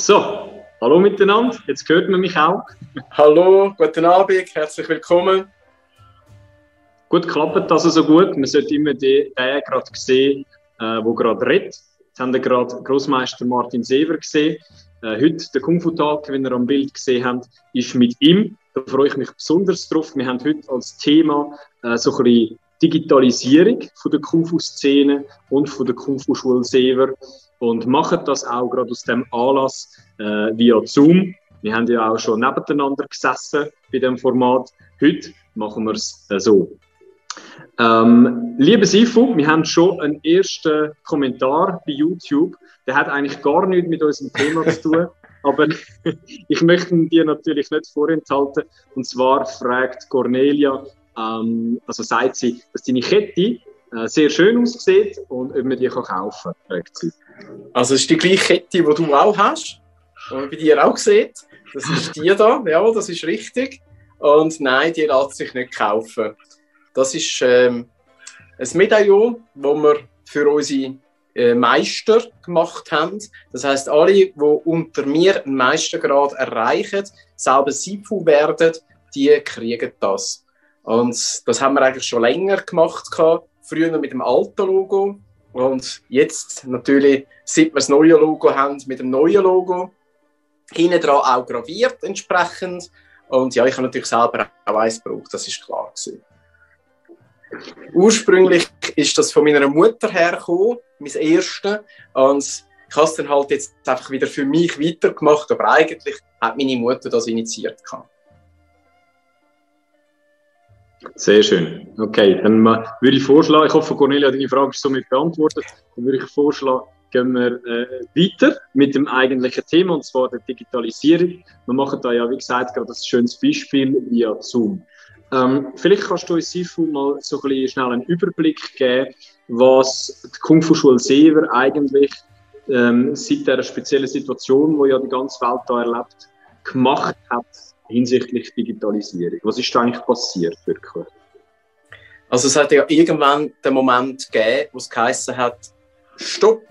So, hallo miteinander, jetzt hört man mich auch. Hallo, guten Abend, herzlich willkommen. Gut klappt das also gut. Man sollte immer den, den gerade sehen, äh, wo gerade redet. Jetzt haben wir gerade Großmeister Martin Sever gesehen. Äh, heute, der Kung Fu Tag, wenn ihr am Bild gesehen habt, ist mit ihm. Da freue ich mich besonders drauf. Wir haben heute als Thema äh, so ein bisschen Digitalisierung von der Kung Fu Szene und von der Kung Fu Schule Sever und machen das auch gerade aus dem Anlass äh, via Zoom. Wir haben ja auch schon nebeneinander gesessen bei dem Format. Heute machen wir es äh, so. Ähm, liebe Sifu, wir haben schon einen ersten Kommentar bei YouTube. Der hat eigentlich gar nichts mit unserem Thema zu tun. Aber ich möchte dir natürlich nicht vorenthalten. Und zwar fragt Cornelia, ähm, also sagt sie, dass deine Kette äh, sehr schön aussieht und ob man die kann kaufen kann, fragt sie. Also es ist die gleiche Kette, die du auch hast, die man bei dir auch sieht. Das ist die da, ja, das ist richtig. Und nein, die lässt sich nicht kaufen. Das ist ähm, ein Medaillon, das wir für unsere äh, Meister gemacht haben. Das heißt, alle, die unter mir einen Meistergrad erreichen, selber Sifu werden, die kriegen das. Und das haben wir eigentlich schon länger gemacht, früher mit dem alten Logo. Und jetzt natürlich, seit wir das neue Logo haben, mit dem neuen Logo, hinten dran auch graviert entsprechend. Und ja, ich habe natürlich selber auch eins gebraucht, das ist klar gewesen. Ursprünglich ist das von meiner Mutter hergekommen, mein erste. Und ich habe es dann halt jetzt einfach wieder für mich weitergemacht, aber eigentlich hat meine Mutter das initiiert. Gehabt. Sehr schön. Okay, dann würde ich vorschlagen, ich hoffe, Cornelia, deine Frage ist somit beantwortet. Dann würde ich vorschlagen, gehen wir äh, weiter mit dem eigentlichen Thema, und zwar der Digitalisierung. Wir machen da ja, wie gesagt, gerade ein schönes Beispiel via Zoom. Ähm, vielleicht kannst du uns, Sifu, mal so ein bisschen schnell einen Überblick geben, was die Kung Fu Schule Sever eigentlich ähm, seit dieser speziellen Situation, die ja die ganze Welt da erlebt, gemacht hat hinsichtlich Digitalisierung? Was ist da eigentlich passiert wirklich? Also es hat ja irgendwann den Moment gegeben, wo es geheißen hat, stopp,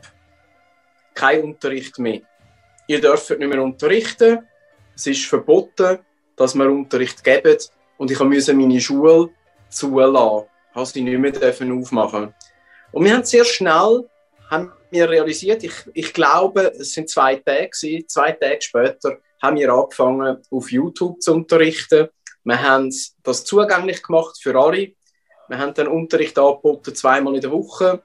kein Unterricht mehr. Ihr dürft nicht mehr unterrichten, es ist verboten, dass wir Unterricht geben und ich musste meine Schule zulassen, habe sie nicht mehr aufmachen Und wir haben sehr schnell haben wir realisiert, ich, ich glaube, es sind zwei Tage, zwei Tage später, haben wir angefangen, auf YouTube zu unterrichten. Wir haben das zugänglich gemacht für alle. Wir haben den Unterricht angeboten, zweimal in der Woche.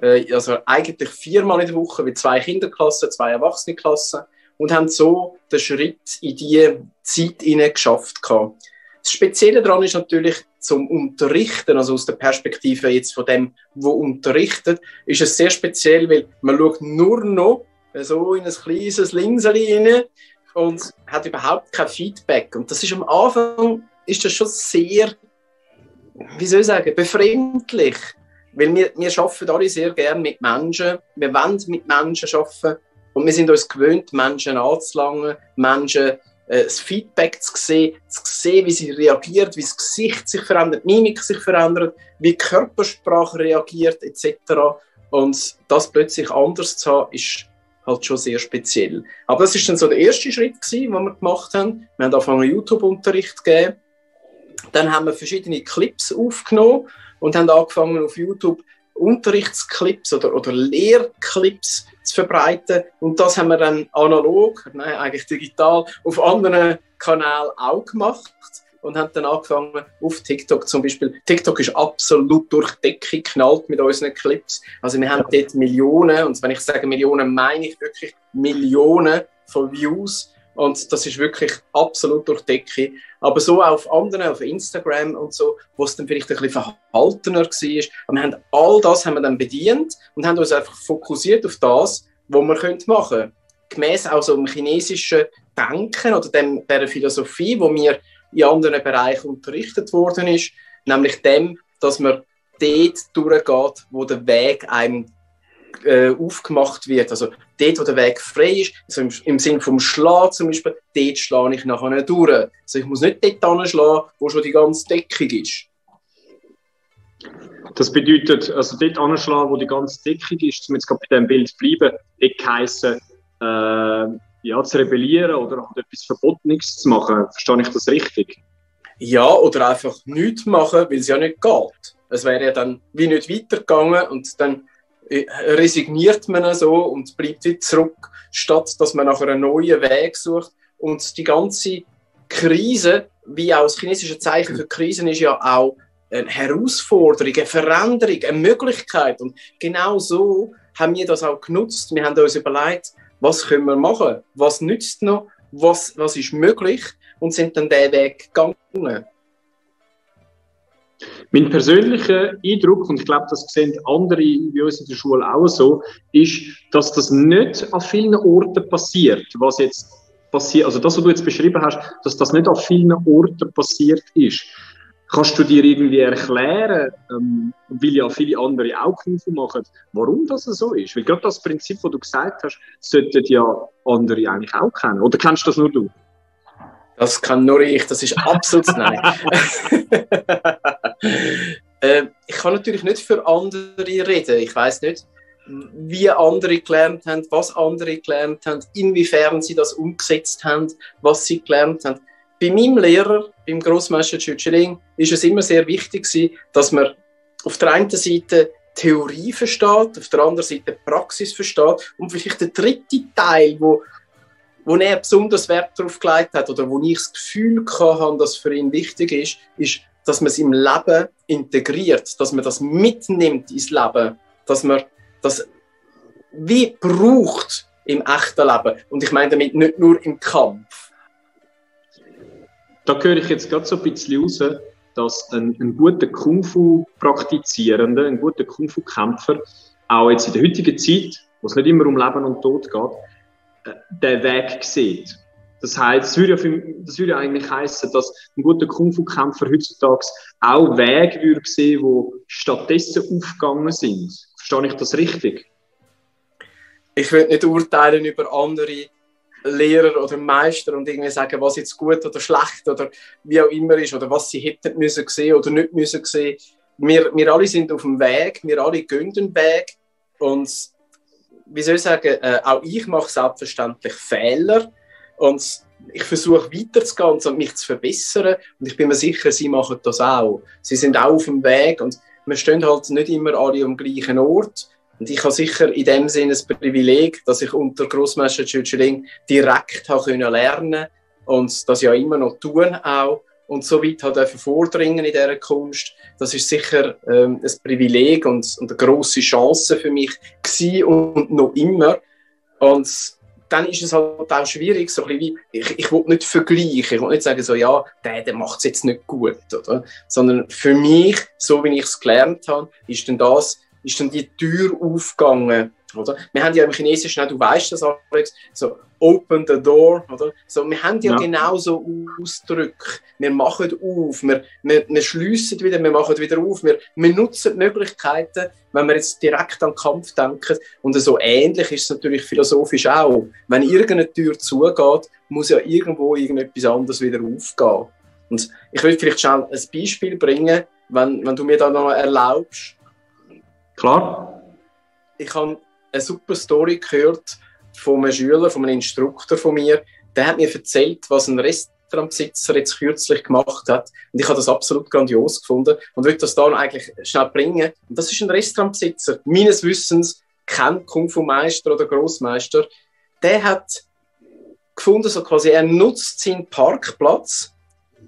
Äh, also eigentlich viermal in der Woche mit zwei Kinderklassen, zwei Erwachsenenklassen. Und haben so den Schritt in diese Zeit geschafft. Das Spezielle daran ist natürlich, zum Unterrichten, also aus der Perspektive jetzt von dem, wo unterrichtet, ist es sehr speziell, weil man schaut nur noch so in ein kleines Linseli rein und hat überhaupt kein Feedback. Und das ist am Anfang ist das schon sehr, wie soll ich sagen, befremdlich. Weil wir, wir arbeiten alle sehr gerne mit Menschen. Wir wollen mit Menschen arbeiten. Und wir sind uns gewöhnt, Menschen anzulangen, Menschen äh, das Feedback zu sehen, zu sehen, wie sie reagiert, wie das Gesicht sich verändert, die Mimik sich verändert, wie die Körpersprache reagiert, etc. Und das plötzlich anders zu haben, ist halt schon sehr speziell. Aber das ist dann so der erste Schritt gewesen, den wir gemacht haben. Wir haben angefangen YouTube-Unterricht zu geben. Dann haben wir verschiedene Clips aufgenommen und haben angefangen auf YouTube Unterrichtsclips oder, oder Lehrclips zu verbreiten. Und das haben wir dann analog, nein, eigentlich digital, auf anderen Kanälen auch gemacht und haben dann angefangen auf TikTok zum Beispiel. TikTok ist absolut durch die Decke geknallt mit unseren Clips. Also wir haben dort Millionen, und wenn ich sage Millionen, meine ich wirklich Millionen von Views. Und das ist wirklich absolut durch die Decke. Aber so auf anderen, auf Instagram und so, wo es dann vielleicht ein bisschen verhaltener war. Aber wir haben all das haben wir dann bedient und haben uns einfach fokussiert auf das, was wir machen können. Gemäß auch so dem chinesischen Denken oder dem, der Philosophie, wo wir in anderen Bereichen unterrichtet worden ist, nämlich dem, dass man dort durchgeht, wo der Weg einem äh, aufgemacht wird. Also dort, wo der Weg frei ist, also im, im Sinn vom Schlagen zum Beispiel, dort schlage ich nachher nicht durch. Also ich muss nicht dort anschlagen, wo schon die ganze Deckung ist. Das bedeutet, also dort anschlagen, wo die ganze Deckung ist, um jetzt gerade bei diesem Bild zu bleiben, dort heissen, äh, ja, zu rebellieren oder halt etwas Verbotenes zu machen. Verstehe ich das richtig? Ja, oder einfach nichts machen, weil es ja nicht geht. Es wäre ja dann wie nicht weitergegangen und dann äh, resigniert man so und bleibt wieder zurück, statt dass man nach einem neuen Weg sucht. Und die ganze Krise, wie auch das chinesische Zeichen für Krisen, ist ja auch eine Herausforderung, eine Veränderung, eine Möglichkeit. Und genau so haben wir das auch genutzt. Wir haben uns überlegt, was können wir machen, was nützt noch, was, was ist möglich und sind dann diesen Weg gegangen. Mein persönlicher Eindruck, und ich glaube, das sehen andere bei uns in der Schule auch so, ist, dass das nicht an vielen Orten passiert, was jetzt passiert, also das, was du jetzt beschrieben hast, dass das nicht an vielen Orten passiert ist. Kannst du dir irgendwie erklären, ähm, weil ja viele andere auch Kung machen, warum das so ist? Weil gerade das Prinzip, das du gesagt hast, sollten ja andere eigentlich auch kennen. Oder kennst du das nur du? Das kann nur ich, das ist absolut nein. äh, ich kann natürlich nicht für andere reden. Ich weiß nicht, wie andere gelernt haben, was andere gelernt haben, inwiefern sie das umgesetzt haben, was sie gelernt haben. Bei meinem Lehrer, beim Grossmeister Tschütschering, ist es immer sehr wichtig dass man auf der einen Seite Theorie versteht, auf der anderen Seite Praxis versteht und vielleicht der dritte Teil, wo wo er besonders Wert darauf gelegt hat oder wo ich das Gefühl hatte, dass für ihn wichtig ist, ist, dass man es im Leben integriert, dass man das mitnimmt ins Leben, dass man das wie braucht im echten Leben. Und ich meine damit nicht nur im Kampf. Da höre ich jetzt gerade so ein bisschen raus, dass ein, ein guter Kung-Fu-Praktizierender, ein guter Kung-Fu-Kämpfer, auch jetzt in der heutigen Zeit, wo es nicht immer um Leben und Tod geht, den Weg sieht. Das heißt, das würde, ja das würde ja eigentlich heißen, dass ein guter Kung-Fu-Kämpfer heutzutage auch Wege würde sehen, die stattdessen aufgegangen sind. Verstehe ich das richtig? Ich würde nicht urteilen über andere Lehrer oder Meister und irgendwie sagen, was jetzt gut oder schlecht oder wie auch immer ist oder was sie hätten müssen sehen oder nicht müssen sehen. Wir, wir alle sind auf dem Weg, wir alle gehen den Weg und wie soll ich sagen, äh, auch ich mache selbstverständlich Fehler und ich versuche weiterzugehen und mich zu verbessern und ich bin mir sicher, sie machen das auch. Sie sind auch auf dem Weg und wir stehen halt nicht immer alle am gleichen Ort. Und ich habe sicher in dem Sinne das Privileg, dass ich unter Grossmeister Tschütscheling direkt habe können lernen und das ja immer noch tun auch und so weit hat vordringen in dieser Kunst. Das ist sicher ähm, ein Privileg und, und, eine große Chance für mich gewesen und noch immer. Und dann ist es halt auch schwierig, so ein bisschen wie, ich, ich will nicht vergleichen, ich will nicht sagen so, ja, der, der macht es jetzt nicht gut, oder? Sondern für mich, so wie ich es gelernt habe, ist dann das, ist dann die Tür aufgegangen, oder? Wir haben ja im Chinesischen, du weißt das, Alex, so open the door, oder? So, wir haben ja, ja. genau so Ausdrücke. Wir machen auf, wir, wir, wir schliessen wieder, wir machen wieder auf, wir, wir nutzen die Möglichkeiten, wenn wir jetzt direkt an den Kampf denken. Und so ähnlich ist es natürlich philosophisch auch. Wenn irgendeine Tür zugeht, muss ja irgendwo irgendetwas anderes wieder aufgehen. Und ich will vielleicht schnell ein Beispiel bringen, wenn, wenn du mir da noch erlaubst. Klar. Ich habe eine super Story gehört von einem Schüler, von einem Instruktor von mir. Der hat mir erzählt, was ein Restaurantbesitzer jetzt kürzlich gemacht hat. Und ich habe das absolut grandios gefunden und will das da eigentlich schnell bringen. Und das ist ein Restaurantbesitzer, meines Wissens kein Kung-Fu-Meister oder Großmeister. Der hat gefunden, so quasi, er nutzt seinen Parkplatz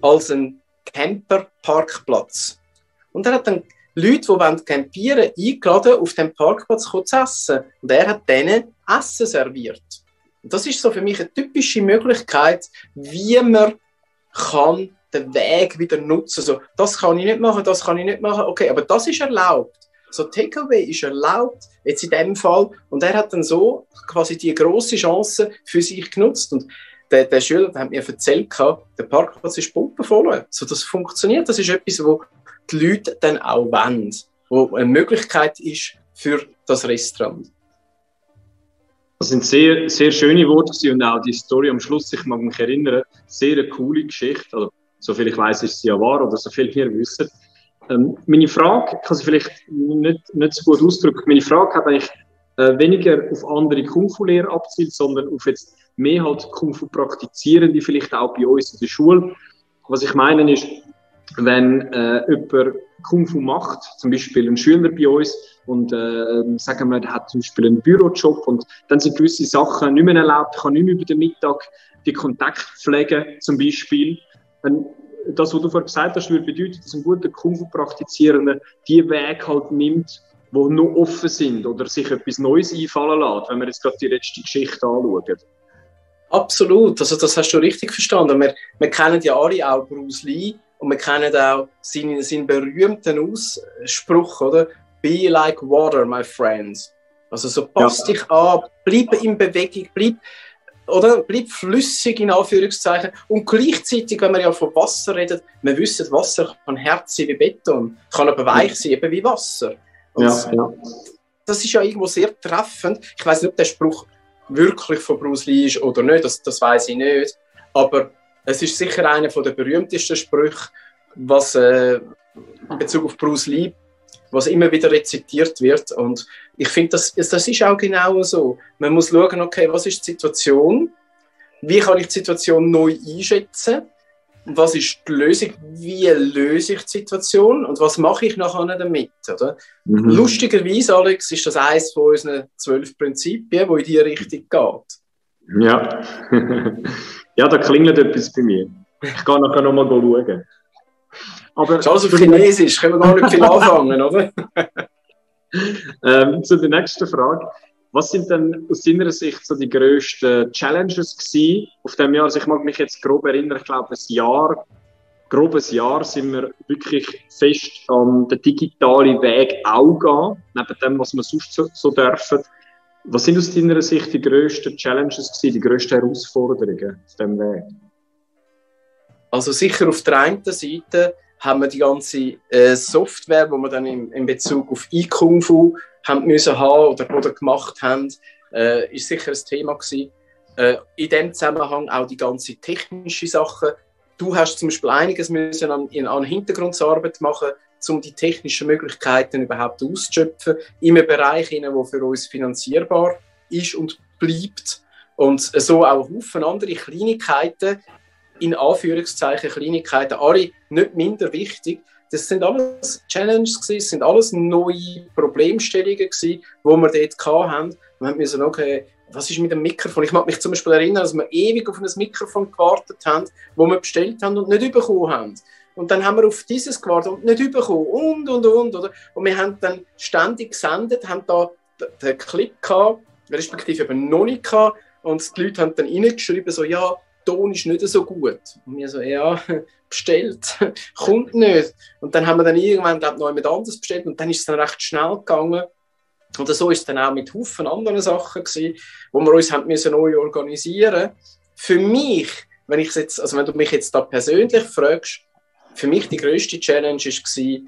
als einen Camper-Parkplatz. Und er hat dann Leute, die campieren wollen, eingeladen, auf dem Parkplatz zu essen. Und er hat denen Essen serviert. Und das ist so für mich eine typische Möglichkeit, wie man kann den Weg wieder nutzen. So, das kann ich nicht machen, das kann ich nicht machen. Okay, aber das ist erlaubt. So Takeaway ist erlaubt, jetzt in dem Fall. Und er hat dann so quasi die große Chance für sich genutzt. Und der, der Schüler der hat mir erzählt, der Parkplatz ist pumpenvoll. So, das funktioniert. Das ist etwas, wo die Leute dann auch wollen, wo eine Möglichkeit ist für das Restaurant. Das sind sehr, sehr schöne Worte und auch die Story am Schluss, ich mag mich erinnern, sehr eine coole Geschichte. Also, soviel ich weiß, ist sie ja wahr oder soviel wir wissen. Ähm, meine Frage, ich kann sie vielleicht nicht, nicht so gut ausdrücken, meine Frage hat eigentlich äh, weniger auf andere Kung-Fu-Lehrer abzielt, sondern auf jetzt mehr halt Kung Fu Praktizierende, vielleicht auch bei uns in der Schule. Was ich meine ist, wenn äh, jemand Kung Fu macht, zum Beispiel ein Schüler bei uns, und äh, sagen wir, der hat zum Beispiel einen Bürojob und dann sind gewisse Sachen nicht mehr erlaubt, kann nicht mehr über den Mittag die Kontakt pflegen, zum Beispiel. Wenn das, was du vorhin gesagt hast, würde bedeuten, dass ein guter Kung Fu Praktizierender die Weg halt nimmt, die noch offen sind oder sich etwas Neues einfallen lässt, wenn wir jetzt gerade die letzte Geschichte anschauen. Absolut, also das hast du richtig verstanden. Wir, wir kennen ja alle auch Bruce Lee und wir kennen auch seinen, seinen berühmten Ausspruch, oder? Be like water, my friends. Also so passt ja. dich an, bleib in Bewegung, bleib, oder bleib flüssig in Anführungszeichen. Und gleichzeitig, wenn wir ja von Wasser reden, wir wissen, Wasser kann hart sein wie Beton, kann aber weich sein, eben wie Wasser. Ja, ja. Das ist ja irgendwo sehr treffend. Ich weiß nicht, ob der Spruch wirklich von Bruce Lee ist oder nicht, das, das weiß ich nicht. Aber es ist sicher einer der berühmtesten Sprüche, was äh, in Bezug auf Bruce Lee, was immer wieder rezitiert wird. Und ich finde, das, das ist auch genau so. Man muss schauen, okay, was ist die Situation? Wie kann ich die Situation neu einschätzen? was ist die Lösung, wie löse ich die Situation und was mache ich nachher damit. Oder? Mhm. Lustigerweise, Alex, ist das eines von unseren zwölf Prinzipien, wo in die Richtung geht. Ja, ja da klingelt etwas bei mir. Ich kann nachher nochmal schauen. Aber das ist alles auf Chinesisch, können wir gar nicht viel anfangen, oder? ähm, zu der nächsten Frage. Was sind denn aus deiner Sicht so die grössten Challenges gewesen auf dem Jahr? Also ich mag mich jetzt grob erinnern, ich glaube, ein Jahr, grobes Jahr sind wir wirklich fest an den digitalen Weg auch gehen, neben dem, was wir sonst so, so dürfen. Was sind aus deiner Sicht die grössten Challenges gewesen, die grössten Herausforderungen auf dem Weg? Also sicher auf der einen Seite haben wir die ganze äh, Software, die wir dann in, Bezug auf e-Kung Fu haben müssen haben oder, oder gemacht haben, äh, ist sicher ein Thema gewesen. Äh, in dem Zusammenhang auch die ganze technische Sache. Du hast zum Beispiel einiges müssen an, in, an Hintergrundarbeit machen, um die technischen Möglichkeiten überhaupt auszuschöpfen, in einem Bereich, der für uns finanzierbar ist und bleibt. Und so auch Haufen andere Kleinigkeiten, in Anführungszeichen Kleinigkeiten, alle nicht minder wichtig, das sind alles Challenges gewesen, sind alles neue Problemstellungen wo wir dort hatten. Wir müssen, okay, was ist mit dem Mikrofon? Ich mag mich zum Beispiel erinnern, dass wir ewig auf ein Mikrofon gewartet haben, wo wir bestellt haben und nicht bekommen haben. Und dann haben wir auf dieses gewartet und nicht bekommen und, und, und, oder? Und wir haben dann ständig gesendet, haben da den Clip gehabt, respektive eben noch nicht gehabt. Und die Leute haben dann reingeschrieben, so, ja, Ton ist nicht so gut. Und wir so, ja, bestellt, kommt nicht. Und dann haben wir dann irgendwann, glaube noch jemand anderes bestellt und dann ist es dann recht schnell gegangen. Und so ist es dann auch mit Haufen anderen Sachen gewesen, wo wir uns haben müssen neu organisieren. Für mich, wenn jetzt, also wenn du mich jetzt da persönlich fragst, für mich die größte Challenge war,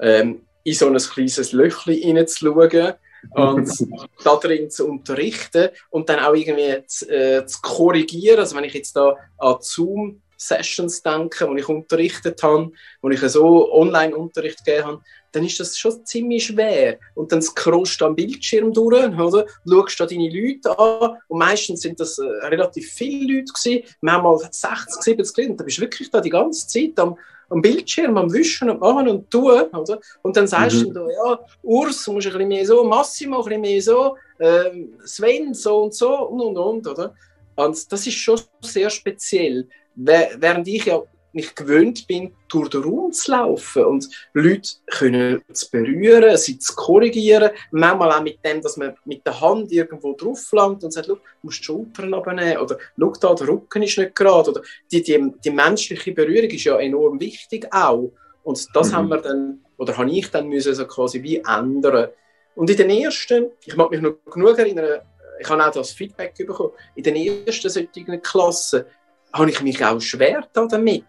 ähm, in so ein kleines Löchchen hineinzuschauen und da drin zu unterrichten und dann auch irgendwie zu, äh, zu korrigieren. Also wenn ich jetzt da an Zoom Sessions denke, wo ich unterrichtet habe, wo ich so Online-Unterricht gegeben habe, dann ist das schon ziemlich schwer. Und dann scrollst du am Bildschirm durch, oder? Schaust da deine Leute an. Und meistens sind das äh, relativ viele Leute gewesen. Manchmal 60, 70 Leute. Und da bist du wirklich da die ganze Zeit am, am Bildschirm, am Wischen und Machen und Tun, oder? Und dann sagst mhm. du, ja, Urs, musst ein bisschen mehr so, Massimo ein bisschen mehr so, ähm, Sven so und so und und und, oder? Und das ist schon sehr speziell während ich ja mich gewöhnt bin, durch den Raum zu laufen und Leute können zu berühren, sie zu korrigieren, manchmal auch mit dem, dass man mit der Hand irgendwo drauf langt und sagt, du musst die Schultern abnehmen oder schau da, der Rücken ist nicht gerade. Oder die, die, die menschliche Berührung ist ja enorm wichtig auch. Und das mhm. haben wir dann, oder habe ich dann müssen so quasi wie ändern. Und in den ersten, ich mag mich noch genug erinnern, ich habe auch das Feedback bekommen, in den ersten solchen Klassen habe ich mich auch schwer damit.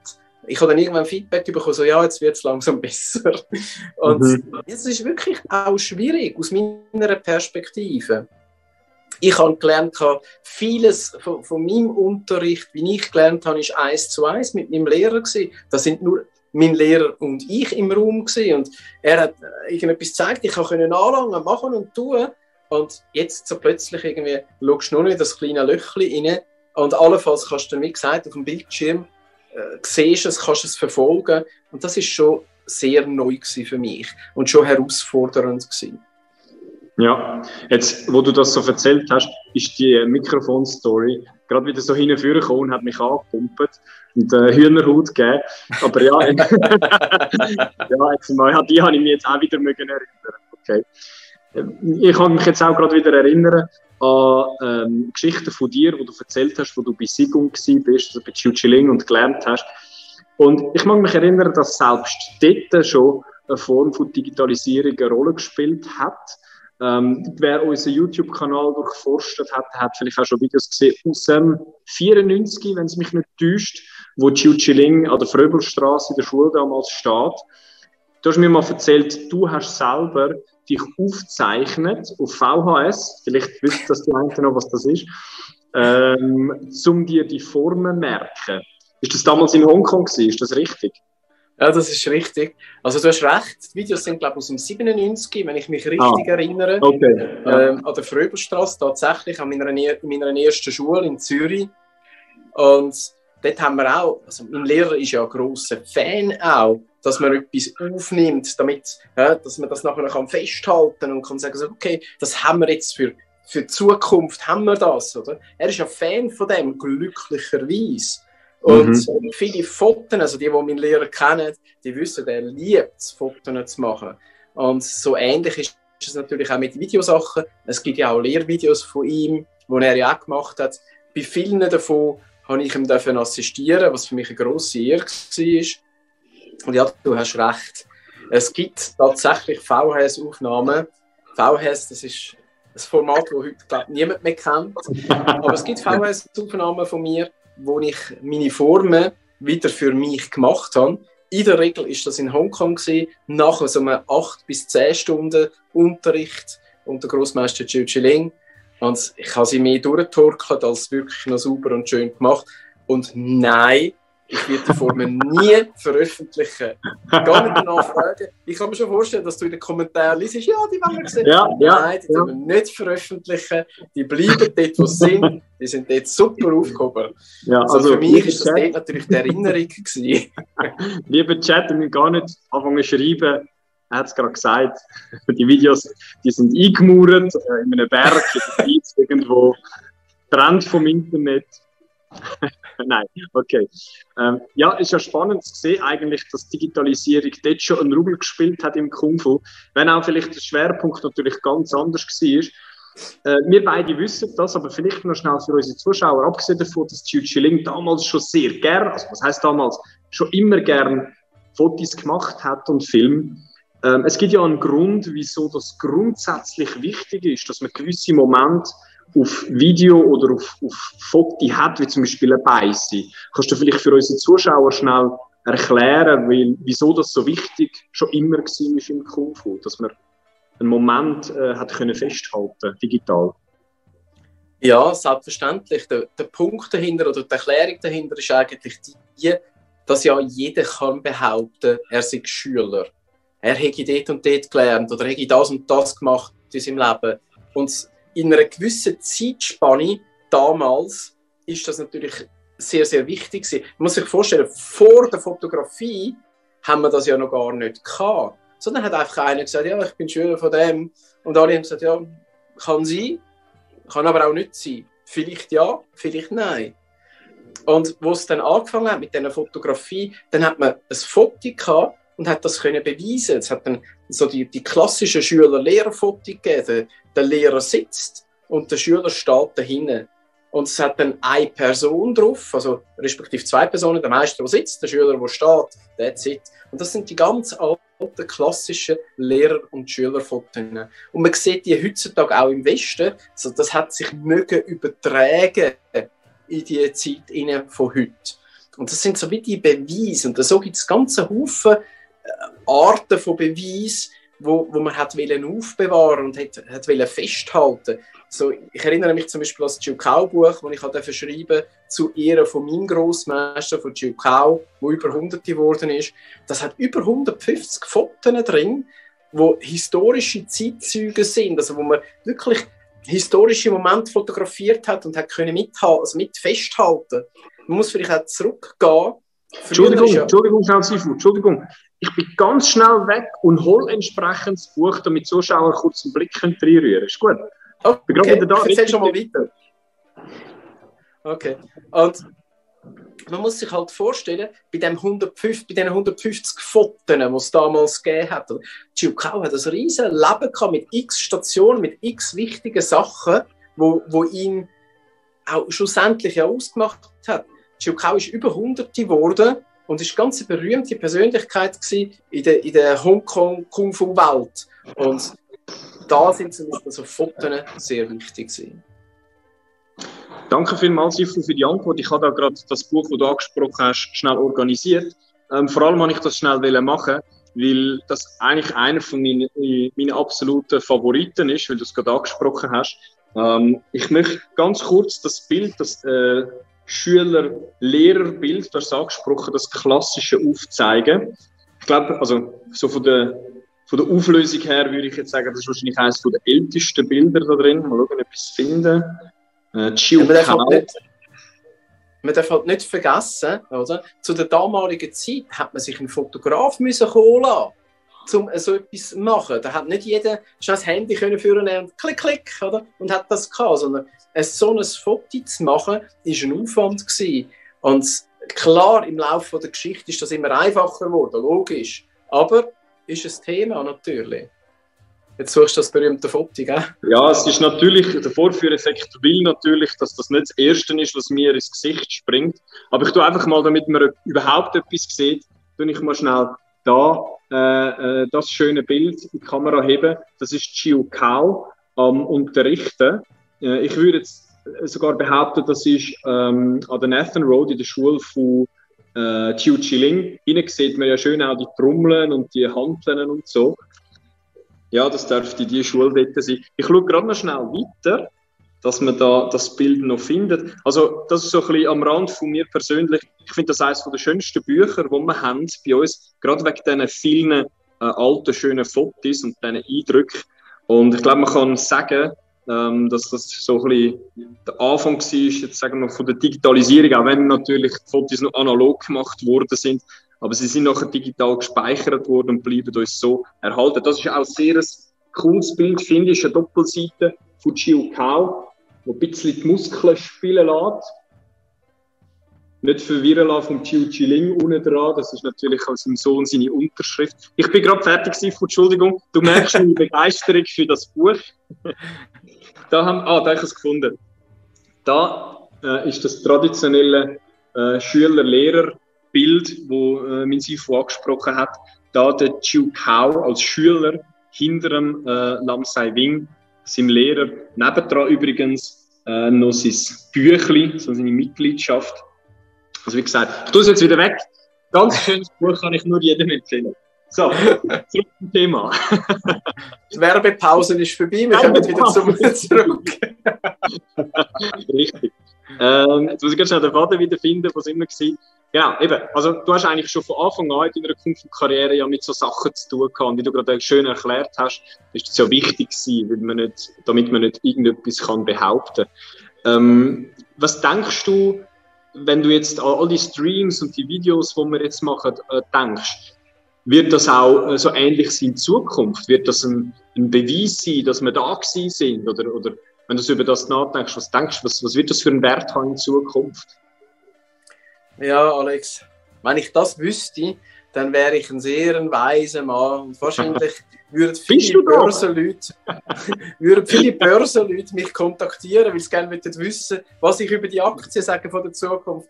Ich habe dann irgendwann Feedback bekommen, so, ja, jetzt wird es langsam besser. Und mhm. es ist wirklich auch schwierig aus meiner Perspektive. Ich habe gelernt, vieles von, von meinem Unterricht, wie ich gelernt habe, ist eins zu eins mit meinem Lehrer gewesen. Das sind nur mein Lehrer und ich im Raum gewesen. und er hat irgendetwas gezeigt, ich konnte anlangen, machen und tun und jetzt so plötzlich irgendwie schaust du nur in das kleine Löchchen rein Und allenfalls kannst du, wie gesagt, auf dem Bildschirm äh, siehst es, kannst es verfolgen. Und das ist schon sehr neu für mich und schon herausfordernd gewesen. Ja, jetzt, wo du das so erzählt hast, ist die Mikrofon-Story gerade wieder so hingekommen und hat mich angepumpt und äh, Hühnerhaut gegeben. Aber ja, ja jetzt mal, die habe ich mich jetzt auch wieder erinnern. Okay. Ich kann mich jetzt auch gerade wieder erinnern an ähm, Geschichten von dir, die du erzählt hast, wo du bei Sigung bist, also bei Chiu und gelernt hast. Und ich mag mich erinnern, dass selbst dort schon eine Form von Digitalisierung eine Rolle gespielt hat. Ähm, wer unseren YouTube-Kanal durchforstet hat, hat vielleicht auch schon Videos gesehen aus dem 94, wenn es mich nicht täuscht, wo Chiu Chiling an der Fröbelstraße in der Schule damals steht. Du hast mir mal erzählt, du hast selber dich aufzeichnet auf VHS, vielleicht wisst das die einen noch, was das ist, ähm, um dir die Formen merken. Ist das damals in Hongkong gewesen? Ist das richtig? Ja, das ist richtig. Also du hast recht, die Videos sind glaube ich aus dem 97, wenn ich mich richtig ah, erinnere. Okay. Ähm, an der Fröbelstraße tatsächlich, an meiner, in meiner ersten Schule in Zürich. Und dort haben wir auch, also mein Lehrer ist ja ein grosser Fan auch, dass man etwas aufnimmt, damit, ja, dass man das nachher kann festhalten und kann sagen, so, okay, das haben wir jetzt für, für die Zukunft, haben wir das, oder? Er ist ja Fan von dem, glücklicherweise. Und mhm. viele Fotos, also die, die meinen Lehrer kennen, die wissen, er liebt es, Fotos zu machen. Und so ähnlich ist es natürlich auch mit Videosachen. Es gibt ja auch Lehrvideos von ihm, die er ja auch gemacht hat. Bei vielen davon habe ich ihm dafür assistieren, was für mich eine grosse Ehre war. Und ja, du hast recht. Es gibt tatsächlich VHS-Aufnahmen. VHS, das ist ein Format, das heute glaub, niemand mehr kennt. Aber es gibt VHS-Aufnahmen von mir, wo ich meine Formen wieder für mich gemacht habe. In der Regel ist das in Hongkong gewesen, nach so einem 8 bis 10 Stunden Unterricht unter Großmeister Chiu Chiling. Und ich habe sie mehr durchgetorkelt als wirklich noch super und schön gemacht. Und nein, ich werde die Formen nie veröffentlichen. Gar nicht danach fragen. Ich kann mir schon vorstellen, dass du in den Kommentaren liest, ja, die wollen wir sehen. Ja, ja, Nein, die ja. wir nicht veröffentlichen. Die bleiben dort, wo sie sind. Die sind dort super aufgehoben. Ja, also, also für mich ist das dort natürlich die Erinnerung gewesen. Lieber Chat, will gar nicht anfangen zu schreiben. Er hat es gerade gesagt, die Videos die sind eingemauert äh, in einem Berg in irgendwo, Trend vom Internet. Nein, okay. Ähm, ja, ist ja spannend zu sehen, eigentlich, dass Digitalisierung dort schon eine Rolle gespielt hat im Kung Fu, wenn auch vielleicht der Schwerpunkt natürlich ganz anders war. Äh, wir beide wissen das, aber vielleicht noch schnell für unsere Zuschauer, abgesehen davon, dass Chiu Chiling damals schon sehr gern, also was heißt damals, schon immer gern Fotos gemacht hat und Film. Ähm, es gibt ja einen Grund, wieso das grundsätzlich wichtig ist, dass man gewisse Momente auf Video oder auf, auf Foto hat, wie zum Beispiel ein Beiße. Kannst du vielleicht für unsere Zuschauer schnell erklären, weil, wieso das so wichtig schon immer war im Kung Fu, dass man einen Moment äh, hat können festhalten digital? Ja, selbstverständlich. Der, der Punkt dahinter oder die Erklärung dahinter ist eigentlich die, dass ja jeder kann behaupten, er sei Schüler. Er hätte dort und dort gelernt oder hätte das und das gemacht in seinem Leben. Und in einer gewissen Zeitspanne damals ist das natürlich sehr, sehr wichtig. Man muss sich vorstellen, vor der Fotografie haben wir das ja noch gar nicht gehabt. Sondern hat einfach einer gesagt, ja, ich bin Schüler von dem. Und alle haben gesagt, ja, kann sein, kann aber auch nicht sein. Vielleicht ja, vielleicht nein. Und wo es dann angefangen hat mit dieser Fotografie, dann hat man ein Foto gehabt und hat das können beweisen. Es hat dann so die, die klassischen Schüler-Lehrer-Fotos gegeben. Der, Lehrer sitzt und der Schüler steht dahinten. Und es hat dann eine Person drauf, also respektive zwei Personen, der Meister, der sitzt, der Schüler, der steht, der sitzt. Und das sind die ganz alten, klassischen Lehrer- und Schülerfotos. Und man sieht die heutzutage auch im Westen. Also das hat sich mögen übertragen in die Zeit von heute. Und das sind so wie die Beweise. Und so gibt es ganze Haufen Arten von Beweis, wo, wo man hat wollen aufbewahren und hat, hat wollen festhalten. So, ich erinnere mich zum Beispiel an das Chiu-Kau-Buch, das ich habe schreiben zu Ehren von meinem Großmeister von Chiu-Kau, wo über 100 geworden ist. Das hat über 150 Fotos drin, wo historische Zeitzeuge sind, also wo man wirklich historische Momente fotografiert hat und hat können mithalten, also mit festhalten. Man muss vielleicht auch zurückgehen. Entschuldigung, ja Entschuldigung, Entschuldigung. Ich bin ganz schnell weg und hole entsprechend das Buch, damit Zuschauer kurz einen Blick reinrühren Ist gut? Okay, da, erzähl schon mal weiter. Okay. Und man muss sich halt vorstellen, bei, dem 150, bei den 150 Fotos, die es damals gegeben hat, Chiukau hat ein riesiges Leben gehabt mit x Stationen, mit x wichtigen Sachen, wo, wo ihn auch schlussendlich ja ausgemacht hat. Chiukau ist über Hunderte geworden und ist ganz eine berühmte Persönlichkeit in der, in der Hongkong-Kung-Fu-Welt. Und da sind zum Beispiel so Fotos sehr wichtig gewesen. Danke vielmals, Sifu, für die Antwort. Ich habe da gerade das Buch, das du angesprochen hast, schnell organisiert. Ähm, vor allem wollte ich das schnell machen, weil das eigentlich einer von meinen, meinen absoluten Favoriten ist, weil du es gerade angesprochen hast. Ähm, ich möchte ganz kurz das Bild, das äh, Schüler-Lehrer-Bild, das angesprochen, das klassische aufzeigen. Ich glaube, also so von der, von der Auflösung her würde ich jetzt sagen, das ist wahrscheinlich eines der ältesten Bilder da drin. Mal schauen, ob ich es finde. Äh, Chiu man, darf halt nicht, man darf halt nicht vergessen, oder? zu der damaligen Zeit hat man sich einen Fotograf müssen holen um so etwas zu machen. Da hat nicht jeder schnell das Handy können führen und klick, klick, oder? Und hat das gehabt, sondern so ein Foto zu machen, ist ein Aufwand gewesen. Und klar, im Laufe der Geschichte ist das immer einfacher geworden, logisch. Aber ist ein Thema natürlich. Jetzt suchst du das berühmte Foto, gell? Ja, es ist natürlich, der Vorführeffekt will natürlich, dass das nicht das Erste ist, was mir ins Gesicht springt. Aber ich tue einfach mal, damit man überhaupt etwas sieht, tue ich mal schnell da äh, äh, das schöne Bild in die Kamera heben. Das ist Chiu Kao am Unterrichten. Äh, ich würde jetzt sogar behaupten, das ist ähm, an der Nathan Road in der Schule von äh, Chiu Chiling. Innen sieht man ja schön auch die Trommeln und die Handeln und so. Ja, das dürfte die Schule dort sein. Ich schaue gerade noch schnell weiter, dass man da das Bild noch findet. Also, das ist so ein bisschen am Rand von mir persönlich. Ich finde das eines der schönsten Bücher, die wir haben bei uns, gerade wegen diesen vielen äh, alten, schönen Fotos und diesen Eindrücken. Und ich glaube, man kann sagen, ähm, dass das so ein bisschen der Anfang war, jetzt sagen wir von der Digitalisierung, auch wenn natürlich die Fotos noch analog gemacht worden sind, aber sie sind nachher digital gespeichert worden und bleiben uns so erhalten. Das ist auch sehr ein cooles Bild, finde ich, eine Doppelseite von Chiu Kao, wo ein bisschen die Muskeln spielen lässt. Nicht verwirren lassen vom Chiu Chiling unten dran, das ist natürlich als seinem Sohn seine Unterschrift. Ich bin gerade fertig gewesen, Entschuldigung. Du merkst meine Begeisterung für das Buch. da haben, ah, da habe ich es gefunden. Da äh, ist das traditionelle äh, Schüler-Lehrer- Bild, wo äh, mein Sifu angesprochen hat, da der Chiu Kao als Schüler hinter dem äh, Lam Sai Wing, seinem Lehrer, nebendran übrigens äh, noch sein Büchli, so seine Mitgliedschaft. Also wie gesagt, ich tue es jetzt wieder weg. Ganz schönes Buch kann ich nur jedem empfehlen. So, zurück zum Thema. Die Werbepause ist vorbei, wir kommen wieder zum zurück. Richtig. Ähm, jetzt muss ich ganz schnell den Faden wieder finden, was immer war. Genau, eben. Also du hast eigentlich schon von Anfang an in deiner Karriere ja mit so Sachen zu tun gehabt. Und wie du gerade schön erklärt hast, ist das ja wichtig gewesen, weil man nicht, damit man nicht irgendetwas kann behaupten kann. Ähm, was denkst du, wenn du jetzt an all die Streams und die Videos, die wir jetzt machen, äh, denkst, wird das auch äh, so ähnlich sein in Zukunft? Wird das ein, ein Beweis sein, dass wir da gewesen sind? Oder, oder wenn du über das nachdenkst, was denkst du, was, was wird das für einen Wert haben in Zukunft? Ja, Alex, wenn ich das wüsste, dann wäre ich ein sehr weiser Mann und wahrscheinlich würden viele Börsenleute, würden viele Börsenleute mich kontaktieren, weil sie gerne wissen was ich über die Aktien sage von der Zukunft.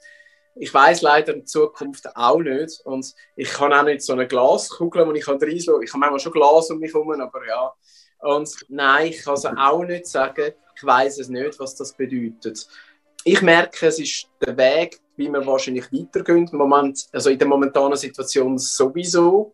Ich weiß leider in Zukunft auch nicht und ich kann auch nicht so eine Glaskugel, wo ich reinschauen kann. Ich habe manchmal schon Glas um mich herum, aber ja. Und nein, ich kann es auch nicht sagen. Ich weiß es nicht, was das bedeutet. Ich merke, es ist der Weg, wie wir wahrscheinlich weitergehen. Moment, also in der momentanen Situation sowieso.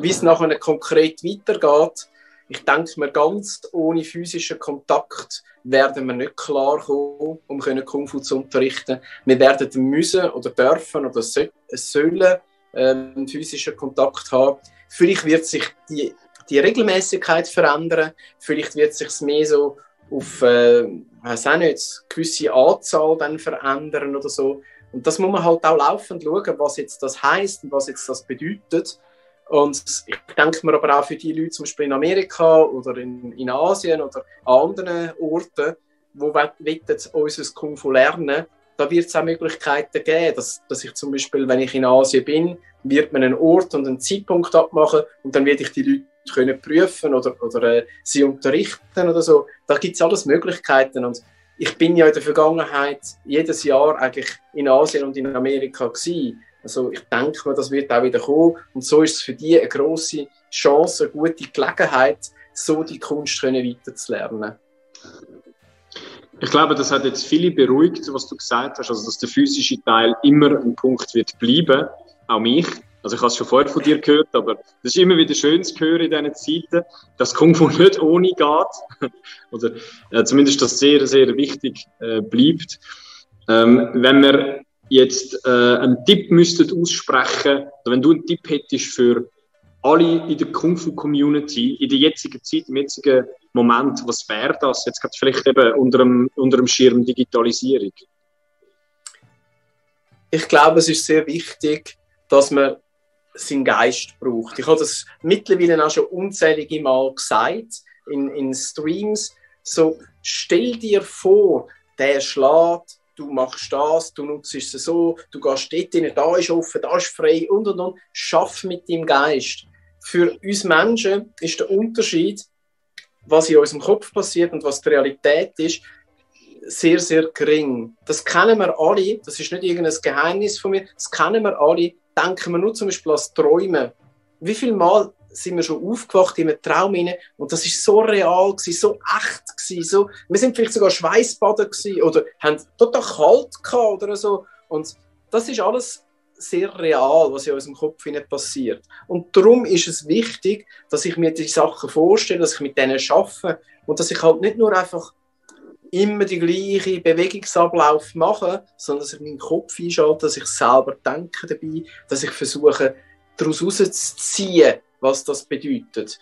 Wie es nachher konkret weitergeht, ich denke mir, ganz ohne physischen Kontakt werden wir nicht klar kommen, um Kung Fu zu unterrichten. Wir werden müssen oder dürfen oder sollen ähm, physischen Kontakt haben. Vielleicht wird sich die, die Regelmäßigkeit verändern. Vielleicht wird sich mehr so auf äh, weiß auch nicht, gewisse Anzahl dann verändern oder so. Und das muss man halt auch laufend schauen, was jetzt das heißt und was jetzt das bedeutet. Und ich denke mir aber auch für die Leute zum Beispiel in Amerika oder in, in Asien oder an anderen Orten, wo unser Kung Fu lernen da wird es auch Möglichkeiten geben, dass, dass ich zum Beispiel, wenn ich in Asien bin, wird man einen Ort und einen Zeitpunkt abmachen und dann werde ich die Leute können prüfen oder, oder äh, sie unterrichten oder so. Da gibt es alles Möglichkeiten und ich bin ja in der Vergangenheit jedes Jahr eigentlich in Asien und in Amerika gewesen. Also ich denke mir, das wird auch wieder kommen und so ist es für die eine große Chance, eine gute Gelegenheit, so die Kunst können weiterzulernen. Ich glaube, das hat jetzt viele beruhigt, was du gesagt hast, also dass der physische Teil immer ein Punkt wird bleiben, auch mich. Also ich habe es schon vorher von dir gehört, aber das ist immer wieder schön zu hören in diesen Zeiten, dass Kung Fu nicht ohne geht. Oder äh, zumindest das sehr, sehr wichtig äh, bleibt. Ähm, wenn wir jetzt äh, einen Tipp müsstet aussprechen, oder wenn du einen Tipp hättest für alle in der Kung Fu Community in der jetzigen Zeit, im jetzigen Moment, was wäre das? Jetzt gerade vielleicht eben unter dem, unter dem Schirm Digitalisierung. Ich glaube, es ist sehr wichtig, dass man seinen Geist braucht. Ich habe das mittlerweile auch schon unzählige Mal gesagt in, in Streams. So, stell dir vor, der schlägt, du machst das, du nutzt es so, du gehst dort rein, da ist offen, da ist frei und und und. Schaff mit deinem Geist. Für uns Menschen ist der Unterschied, was in unserem Kopf passiert und was die Realität ist, sehr, sehr gering. Das kennen wir alle, das ist nicht irgendein Geheimnis von mir, das kennen wir alle, denken wir nur zum Beispiel als Träumen. Wie viel Mal sind wir schon aufgewacht in einem Traum rein, und das ist so real gewesen, so echt gewesen, so, wir sind vielleicht sogar Schweißbaden oder haben total kalt oder so und das ist alles sehr real, was in unserem Kopf passiert. Und darum ist es wichtig, dass ich mir die Sachen vorstelle, dass ich mit denen arbeite und dass ich halt nicht nur einfach immer die gleiche Bewegungsablauf mache, sondern dass ich meinen Kopf einschalte, dass ich selber denke dabei, dass ich versuche, daraus herauszuziehen, was das bedeutet.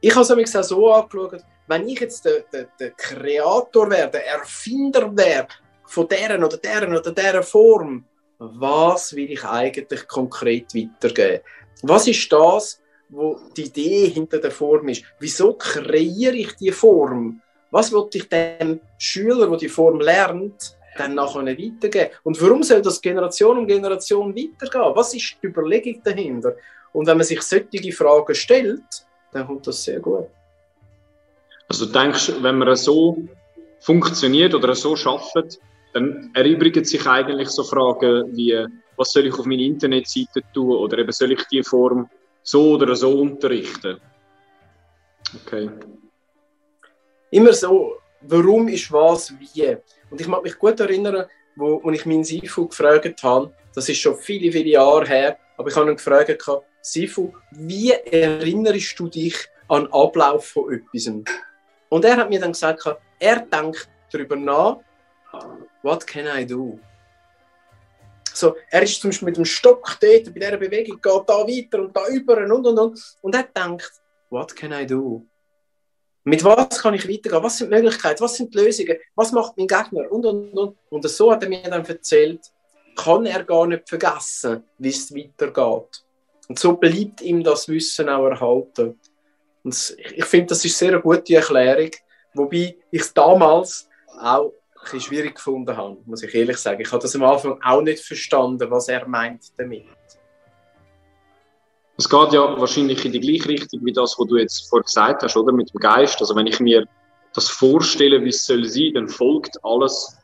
Ich habe es auch so angeschaut, wenn ich jetzt der, der, der Kreator wäre, der Erfinder wäre von deren oder deren oder deren Form, was will ich eigentlich konkret weitergeben? Was ist das, wo die Idee hinter der Form ist? Wieso kreiere ich die Form? Was will ich dem Schüler, der die Form lernt, dann nachher weitergeben? Und warum soll das Generation um Generation weitergehen? Was ist die Überlegung dahinter? Und wenn man sich solche Fragen stellt, dann kommt das sehr gut. Also du denkst, wenn man so funktioniert oder so schafft, dann erübrigen sich eigentlich so Fragen wie, was soll ich auf meine Internetseite tun oder eben soll ich die Form so oder so unterrichten? Okay. Immer so, warum ist was wie? Und ich mag mich gut erinnern, wo, wo ich meinen Sifu gefragt habe, das ist schon viele, viele Jahre her, aber ich habe ihn gefragt, Sifu, wie erinnerst du dich an den Ablauf von etwas? Und er hat mir dann gesagt, er denkt darüber nach, what can I do? So, er ist zum Beispiel mit dem Stock dort, bei dieser Bewegung, geht da weiter und da über und und und. Und er denkt, what can I do? Mit was kann ich weitergehen? Was sind die Möglichkeiten? Was sind die Lösungen? Was macht mein Gegner? Und, und, und. Und so hat er mir dann erzählt, kann er gar nicht vergessen, wie es weitergeht. Und so bleibt ihm das Wissen auch erhalten. Und ich finde, das ist eine sehr gute Erklärung, wobei ich es damals auch ein schwierig gefunden habe, muss ich ehrlich sagen. Ich habe das am Anfang auch nicht verstanden, was er meint damit. Es geht ja wahrscheinlich in die gleiche Richtung wie das, was du jetzt vorher gesagt hast, oder? Mit dem Geist. Also wenn ich mir das vorstelle, wie es soll sein, dann folgt alles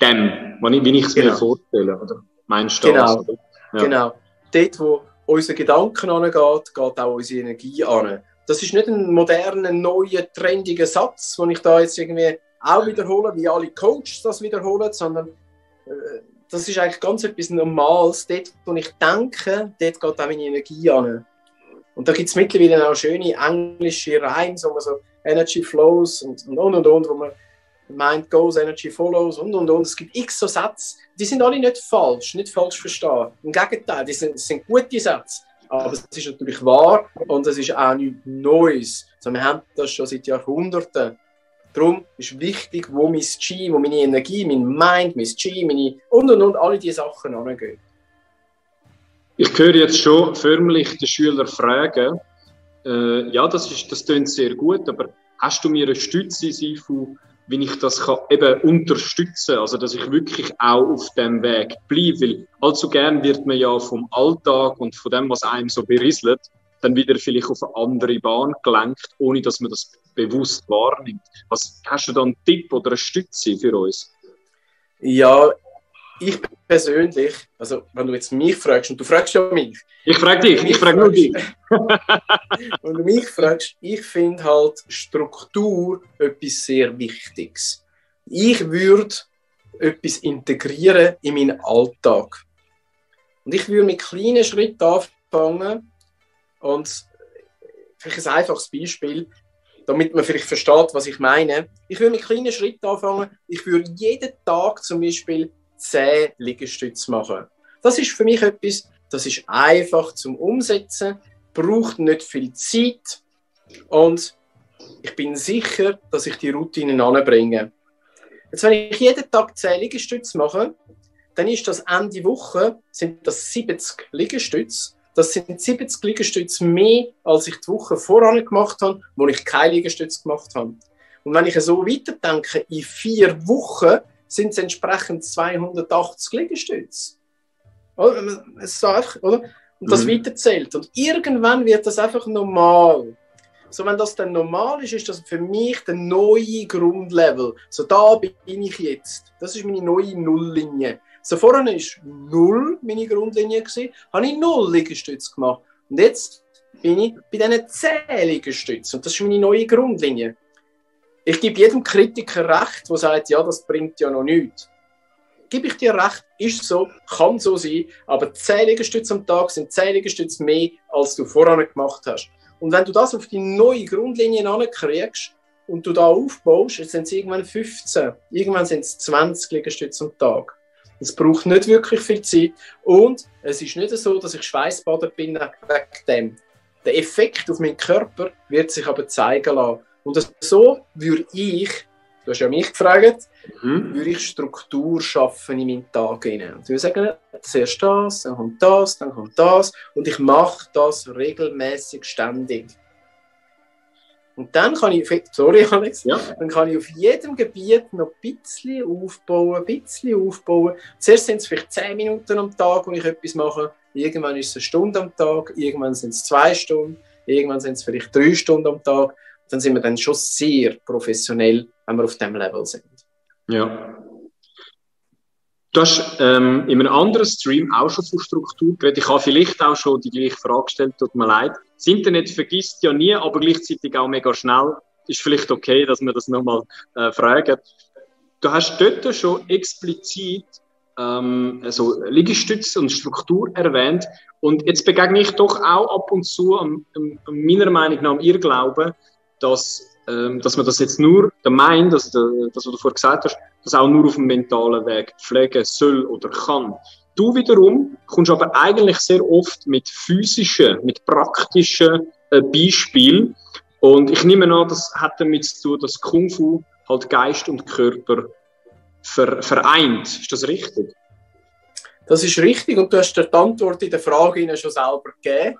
dem, wie ich es genau. mir vorstelle, oder? Meinst du genau. das? Ja. Genau. Dort, wo unser Gedanken angeht, geht auch unsere Energie an. Das ist nicht ein moderner, neuer, trendiger Satz, den ich da jetzt irgendwie auch wiederhole, wie alle Coaches das wiederholen, sondern äh, das ist eigentlich ganz etwas Normales. Dort, wo ich denke, dort geht auch meine Energie an. Und da gibt es mittlerweile auch schöne englische Reims, wo man so Energy Flows und und und und, wo man Mind goes, Energy follows und und und. Es gibt x so Sätze, die sind alle nicht falsch, nicht falsch verstehen. Im Gegenteil, die sind, sind gute Sätze. Aber es ist natürlich wahr und es ist auch nichts Neues. Also wir haben das schon seit Jahrhunderten Darum ist wichtig, wo mein Chi, wo meine Energie, mein Mind, mein Chi, meine und und und alle diese Sachen angehen. Ich höre jetzt schon förmlich den Schüler fragen, äh, ja, das, ist, das klingt sehr gut, aber hast du mir eine Stütze, Sifu, wie ich das kann eben unterstützen also dass ich wirklich auch auf dem Weg bleibe, weil allzu gern wird man ja vom Alltag und von dem, was einem so berieselt, dann wieder vielleicht auf eine andere Bahn gelenkt, ohne dass man das bewusst wahrnimmt. Was hast du da einen Tipp oder eine Stütze für uns? Ja, ich persönlich, also wenn du jetzt mich fragst, und du fragst ja mich. Ich frage dich, ich frage nur dich. wenn du mich fragst, ich finde halt Struktur etwas sehr Wichtiges. Ich würde etwas integrieren in meinen Alltag. Und ich würde mit kleinen Schritten anfangen. Und vielleicht ein einfaches Beispiel, damit man vielleicht versteht, was ich meine. Ich würde mit kleinen Schritten anfangen. Ich würde jeden Tag zum Beispiel 10 Liegestütze machen. Das ist für mich etwas, das ist einfach zum Umsetzen, braucht nicht viel Zeit und ich bin sicher, dass ich die Routinen anbringe. Jetzt, wenn ich jeden Tag 10 Liegestütze mache, dann ist das Ende Woche sind das 70 Liegestütze. Das sind 70 Liegestütze mehr, als ich die Woche voran gemacht habe, wo ich keine Liegestütze gemacht habe. Und wenn ich so weiterdenke, in vier Wochen sind es entsprechend 280 Liegestütze. Oder? Es einfach, oder? Und das mhm. weiterzählt. Und irgendwann wird das einfach normal. So, wenn das dann normal ist, ist das für mich der neue Grundlevel. So, da bin ich jetzt. Das ist meine neue Nulllinie. So, vorher war null meine Grundlinie, gewesen, habe ich null Liegestütze gemacht. Und jetzt bin ich bei diesen 10 Liegestützen. Und das ist meine neue Grundlinie. Ich gebe jedem Kritiker recht, der sagt, ja, das bringt ja noch nichts. Gebe ich dir recht, ist so, kann so sein, aber 10 Liegestütze am Tag sind 10 Liegestütze mehr, als du vorher gemacht hast. Und wenn du das auf die neue Grundlinie ankriegst und du da aufbaust, dann sind es irgendwann 15, irgendwann sind es 20 Liegestütze am Tag. Es braucht nicht wirklich viel Zeit und es ist nicht so, dass ich Schweißbader bin wegen dem. Der Effekt auf meinen Körper wird sich aber zeigen lassen. Und so würde ich, du hast ja mich gefragt, mhm. würde ich Struktur schaffen in meinen Tag hinein. Und ich würde sagen, zuerst das, dann kommt das, dann kommt das. Und ich mache das regelmäßig ständig. Und dann kann ich, sorry Alex, ja. dann kann ich auf jedem Gebiet noch ein bisschen aufbauen, ein bisschen aufbauen. Zuerst sind es vielleicht 10 Minuten am Tag, wo ich etwas mache. Irgendwann ist es eine Stunde am Tag, irgendwann sind es zwei Stunden, irgendwann sind es vielleicht drei Stunden am Tag dann sind wir dann schon sehr professionell, wenn wir auf dem Level sind. Ja. Du hast ähm, in einem anderen Stream auch schon von Struktur geredet. Ich habe vielleicht auch schon die gleiche Frage gestellt, tut mir leid. Das Internet vergisst ja nie, aber gleichzeitig auch mega schnell. Ist vielleicht okay, dass wir das nochmal äh, fragen. Du hast dort schon explizit ähm, also Liegestütze und Struktur erwähnt. Und jetzt begegne ich doch auch ab und zu, um, um, meiner Meinung nach, am Irrglauben, dass, ähm, dass man das jetzt nur, der meint, also das, was du vorher gesagt hast, das auch nur auf dem mentalen Weg pflegen soll oder kann. Du wiederum kommst aber eigentlich sehr oft mit physischen, mit praktischen äh, Beispielen. Und ich nehme an, das hat damit zu tun, dass Kung Fu halt Geist und Körper ver vereint. Ist das richtig? Das ist richtig und du hast die Antwort in der Frage Ihnen schon selber gegeben.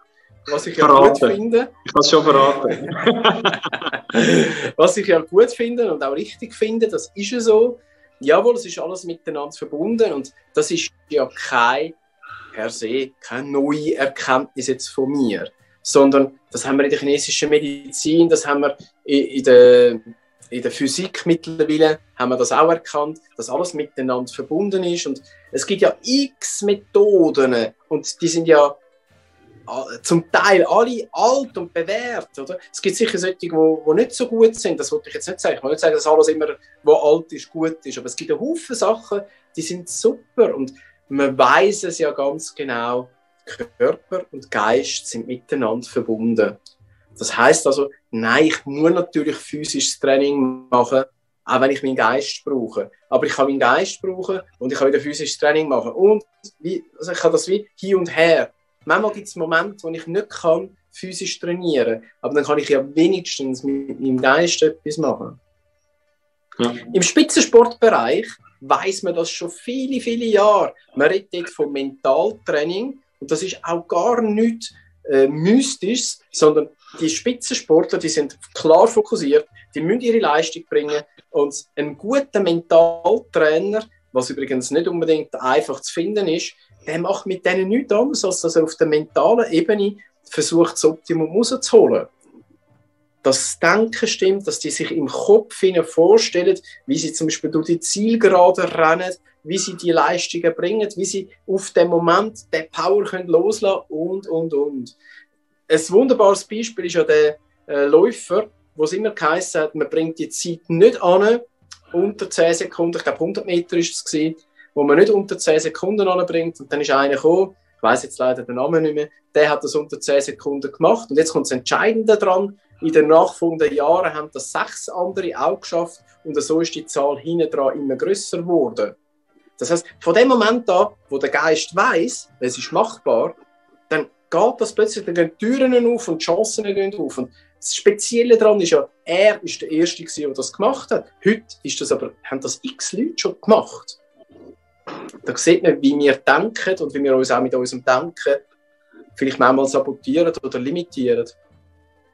Was ich ja gut finde. Ich kann es schon verraten. was ich ja gut finde und auch richtig finde, das ist ja so. Jawohl, es ist alles miteinander verbunden und das ist ja kein per se keine neue Erkenntnis jetzt von mir, sondern das haben wir in der chinesischen Medizin, das haben wir in der, in der Physik mittlerweile, haben wir das auch erkannt, dass alles miteinander verbunden ist und es gibt ja x Methoden und die sind ja zum Teil alle alt und bewährt. Oder? Es gibt sicher solche, die, die nicht so gut sind. Das wollte ich jetzt nicht sagen. Ich will nicht sagen, dass alles immer, was alt ist, gut ist. Aber es gibt einen Haufen Sachen, die sind super. Und man weiß es ja ganz genau, Körper und Geist sind miteinander verbunden. Das heißt also, nein, ich muss natürlich physisches Training machen, auch wenn ich meinen Geist brauche. Aber ich kann meinen Geist brauchen und ich kann wieder physisches Training machen. Und wie, also ich kann das wie hin und her. Manchmal gibt es Momente, wo ich nicht kann, physisch trainieren aber dann kann ich ja wenigstens mit meinem Geist etwas machen. Ja. Im Spitzensportbereich weiß man das schon viele, viele Jahre. Man redet von Mentaltraining und das ist auch gar nichts äh, Mystisches, sondern die Spitzensportler, die sind klar fokussiert, die müssen ihre Leistung bringen und ein guter Mentaltrainer, was übrigens nicht unbedingt einfach zu finden ist, der macht mit denen nichts anderes, als dass er auf der mentalen Ebene versucht, das Optimum rauszuholen. Das Denken stimmt, dass die sich im Kopf vorstellen, wie sie zum Beispiel durch die Zielgerade rennen, wie sie die Leistungen bringen, wie sie auf dem Moment den Power können loslassen und, und, und. Ein wunderbares Beispiel ist ja der äh, Läufer, wo es immer geheißen hat, man bringt die Zeit nicht an, unter 10 Sekunden, ich glaube 100 Meter ist es gewesen, wo man nicht unter 10 Sekunden anbringt und dann ist einer gekommen, ich weiß jetzt leider den Namen nicht mehr, der hat das unter 10 Sekunden gemacht und jetzt kommt das Entscheidende dran, in den nachfolgenden Jahren haben das sechs andere auch geschafft und so ist die Zahl hinten dran immer größer geworden. Das heißt, von dem Moment an, wo der Geist weiß, es ist machbar, dann geht das plötzlich, dann gehen die Türen auf und die Chancen gehen auf. Und das Spezielle daran ist ja, er ist der Erste, der das gemacht hat. Heute ist das aber, haben das x Leute schon gemacht. Da sieht man, wie wir denken und wie wir uns auch mit unserem Denken vielleicht manchmal sabotieren oder limitieren.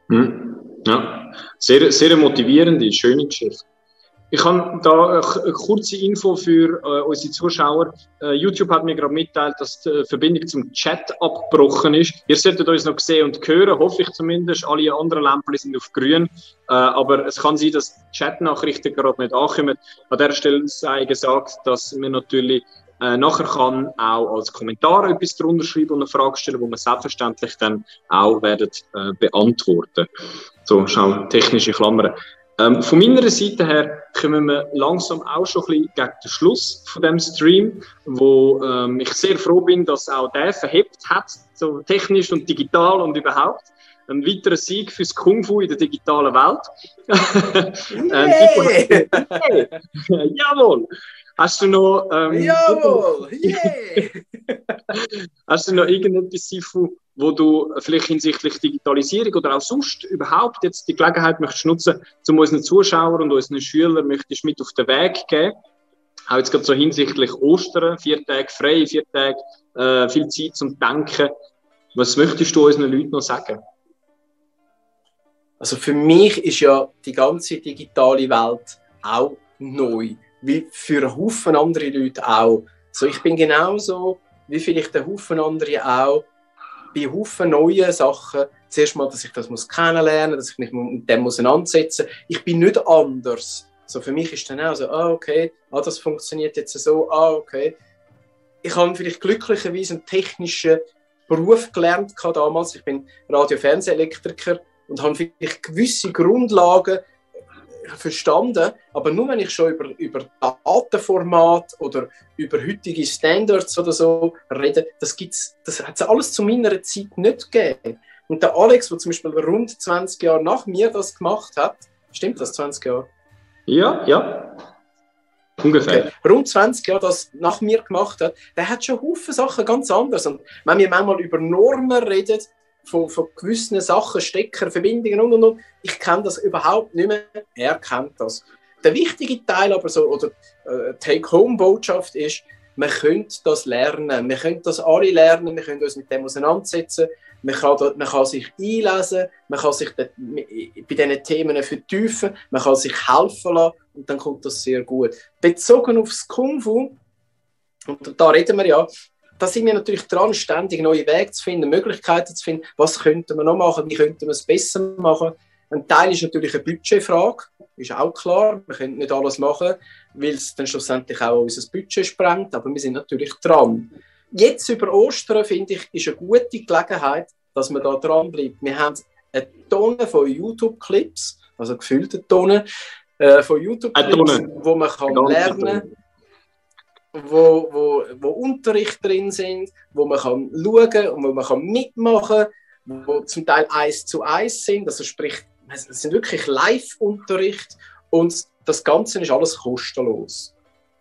Hm. Ja, sehr, sehr motivierende, schöne Geschichte. Ich habe da eine kurze Info für äh, unsere Zuschauer. Äh, YouTube hat mir gerade mitteilt, dass die Verbindung zum Chat abgebrochen ist. Ihr solltet uns noch sehen und hören, hoffe ich zumindest. Alle anderen Lampen sind auf grün. Äh, aber es kann sein, dass Chat-Nachrichten gerade nicht ankommen. An dieser Stelle sei gesagt, dass wir natürlich äh, nachher kann auch als Kommentar etwas drunter schreiben und eine Frage stellen, wo wir selbstverständlich dann auch werden äh, beantworten. So, schau, technische Klammern. Ähm, von meiner Seite her kommen wir langsam auch schon ein bisschen gegen den Schluss von dem Stream, wo ähm, ich sehr froh bin, dass auch der verhebt hat, so technisch und digital und überhaupt. Ein weiterer Sieg fürs Kung Fu in der digitalen Welt. hey. Jawohl! Hast du noch. Ähm, Jawohl! Yeah. hast du noch irgendetwas, Sifu, wo du vielleicht hinsichtlich Digitalisierung oder auch sonst überhaupt jetzt die Gelegenheit möchtest nutzen, um unseren Zuschauern und unseren Schülern möchtest mit auf den Weg geben? Auch jetzt gerade so hinsichtlich Ostern, vier Tage frei, vier Tage äh, viel Zeit zum Denken. Was möchtest du unseren Leuten noch sagen? Also für mich ist ja die ganze digitale Welt auch neu wie für einen Haufen andere Leute auch. So, ich bin genauso wie vielleicht ein Haufen andere auch bei Haufen neuen Sachen. Zuerst mal, dass ich das muss kennenlernen muss, dass ich mich mit dem auseinandersetzen muss. Ich bin nicht anders. So, für mich ist dann auch so, ah, okay, ah, das funktioniert jetzt so, ah, okay. Ich habe vielleicht glücklicherweise einen technischen Beruf gelernt damals. Ich bin Radio-Fernsehelektriker und habe vielleicht gewisse Grundlagen verstanden, aber nur wenn ich schon über, über Datenformat oder über heutige Standards oder so rede, das, gibt's, das hat es alles zu meiner Zeit nicht gegeben. Und der Alex, der zum Beispiel rund 20 Jahre nach mir das gemacht hat, stimmt das, 20 Jahre? Ja, ja. Ungefähr. Okay. Rund 20 Jahre das nach mir gemacht hat, der hat schon Haufen Sachen ganz anders. Und wenn wir manchmal über Normen reden, von, von gewissen Sachen, Stecker, Verbindungen und und und. Ich kenne das überhaupt nicht mehr. Er kennt das. Der wichtige Teil aber so, oder äh, Take-Home-Botschaft ist, man könnte das lernen. Wir können das alle lernen, wir können uns mit dem auseinandersetzen. Man kann, man kann sich einlesen, man kann sich bei diesen Themen vertiefen, man kann sich helfen lassen und dann kommt das sehr gut. Bezogen aufs Kung Fu, und da reden wir ja, da sind wir natürlich dran, ständig neue Wege zu finden, Möglichkeiten zu finden. Was könnten wir noch machen? Wie könnten wir es besser machen? Ein Teil ist natürlich eine Budgetfrage, ist auch klar. Wir können nicht alles machen, weil es dann schlussendlich auch unser Budget sprengt, aber wir sind natürlich dran. Jetzt über Ostern, finde ich, ist eine gute Gelegenheit, dass man da dran bleibt. Wir haben eine Tonne von YouTube-Clips, also gefüllte Tonne äh, von YouTube-Clips, wo man kann lernen kann wo, wo, wo Unterricht drin sind, wo man kann schauen und wo man kann mitmachen kann, wo zum Teil eins zu eins sind, also sprich, es sind wirklich Live-Unterricht und das Ganze ist alles kostenlos.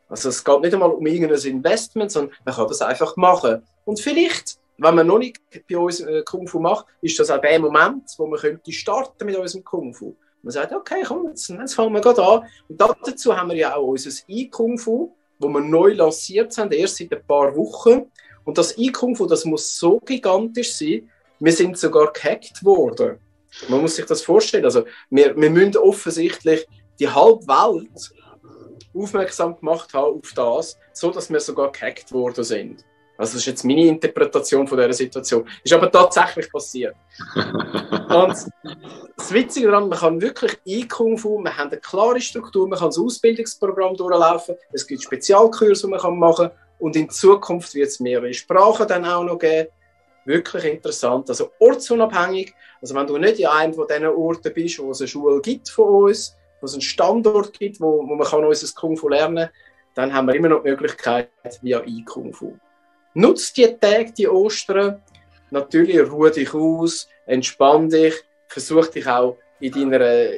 Also es geht nicht einmal um irgendein Investment, sondern man kann das einfach machen. Und vielleicht, wenn man noch nicht bei uns äh, Kung Fu macht, ist das auch der Moment, wo man könnte starten mit unserem Kung Fu. Man sagt, okay, komm, jetzt, jetzt fangen wir gerade an. Und dazu haben wir ja auch unser E-Kung Fu, wo wir neu lanciert haben, erst seit ein paar Wochen. Und das Fu, das muss so gigantisch sein, wir sind sogar gehackt worden. Man muss sich das vorstellen. Also, wir, wir müssen offensichtlich die halbe Welt aufmerksam gemacht haben auf das, so dass wir sogar gehackt worden sind. Also das ist jetzt meine Interpretation von dieser Situation. Ist aber tatsächlich passiert. Und das Witzige daran, man kann wirklich E-Kung Fu, man hat eine klare Struktur, man kann das Ausbildungsprogramm durchlaufen, es gibt Spezialkurse, die man machen kann und in Zukunft wird es mehrere Sprachen dann auch noch geben. Wirklich interessant, also ortsunabhängig. Also wenn du nicht in einem von diesen Orten bist, wo es eine Schule gibt von uns, wo es einen Standort gibt, wo, wo man kann unser Kung Fu lernen kann, dann haben wir immer noch die Möglichkeit via E-Kung Fu. Nutzt die Tage, die Ostern. Natürlich ruhe dich aus, entspann dich, versuch dich auch in deiner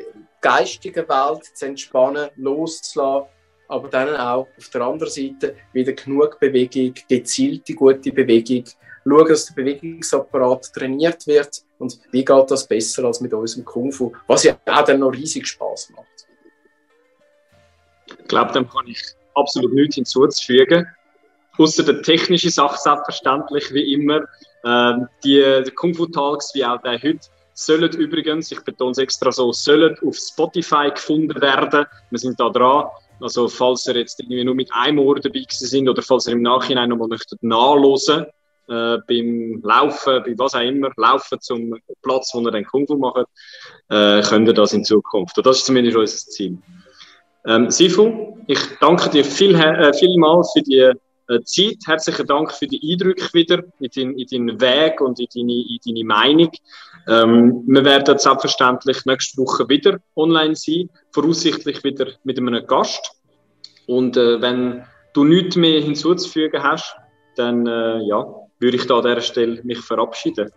geistigen Welt zu entspannen, loszulassen, aber dann auch auf der anderen Seite wieder genug Bewegung, gezielte gute Bewegung. Schauen, dass der Bewegungsapparat trainiert wird und wie geht das besser als mit unserem Kung Fu, was ja auch dann noch riesig Spaß macht. Ich glaube, dem kann ich absolut nichts hinzuzufügen. Außer der technische Sache selbstverständlich, wie immer. Ähm, die, Kung Fu Talks, wie auch der heute, sollen übrigens, ich betone es extra so, sollen auf Spotify gefunden werden. Wir sind da dran. Also, falls ihr jetzt irgendwie nur mit einem Ohr dabei sind oder falls ihr im Nachhinein nochmal möchtet nachlesen, äh, beim Laufen, bei was auch immer, Laufen zum Platz, wo ihr dann Kung Fu macht, äh, könnt ihr das in Zukunft. Und das ist zumindest unser Ziel. Ähm, Sifu, ich danke dir viel, äh, vielmals für die Zeit. Herzlichen Dank für die Eindrücke wieder in, dein, in deinen Weg und in deine, in deine Meinung. Ähm, wir werden selbstverständlich nächste Woche wieder online sein, voraussichtlich wieder mit einem Gast. Und äh, wenn du nichts mehr hinzuzufügen hast, dann äh, ja, würde ich da an dieser Stelle mich verabschieden.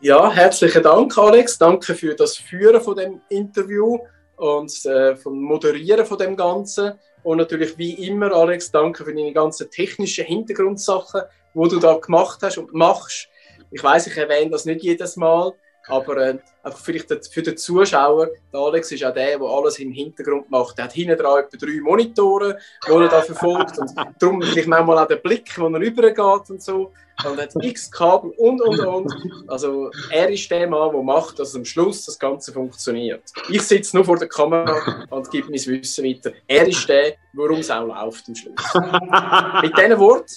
Ja, herzlichen Dank, Alex. Danke für das Führen von dem Interview und äh, vom Moderieren von dem Ganzen. Und natürlich wie immer, Alex, danke für deine ganzen technischen Hintergrundsachen, die du da gemacht hast und machst. Ich weiß, ich erwähne das nicht jedes Mal, aber äh, vielleicht für den Zuschauer, der Alex ist auch der, der alles im Hintergrund macht. Er hat hinten dran etwa drei Monitore, die er da verfolgt und darum vielleicht manchmal auch den Blick, wo er rübergeht und so. Und hat x Kabel und und und. Also er ist der Mann, der macht, dass am Schluss das Ganze funktioniert. Ich sitze nur vor der Kamera und gebe mein Wissen weiter. Er ist der, warum es auch läuft am Schluss. Mit diesen Worten,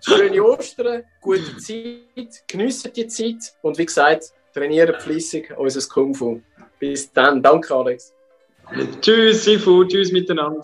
schöne Ostern, gute Zeit, geniessen die Zeit und wie gesagt, trainieren fließig unser Kung Fu. Bis dann. Danke, Alex. Tschüss, Sifu. Tschüss miteinander.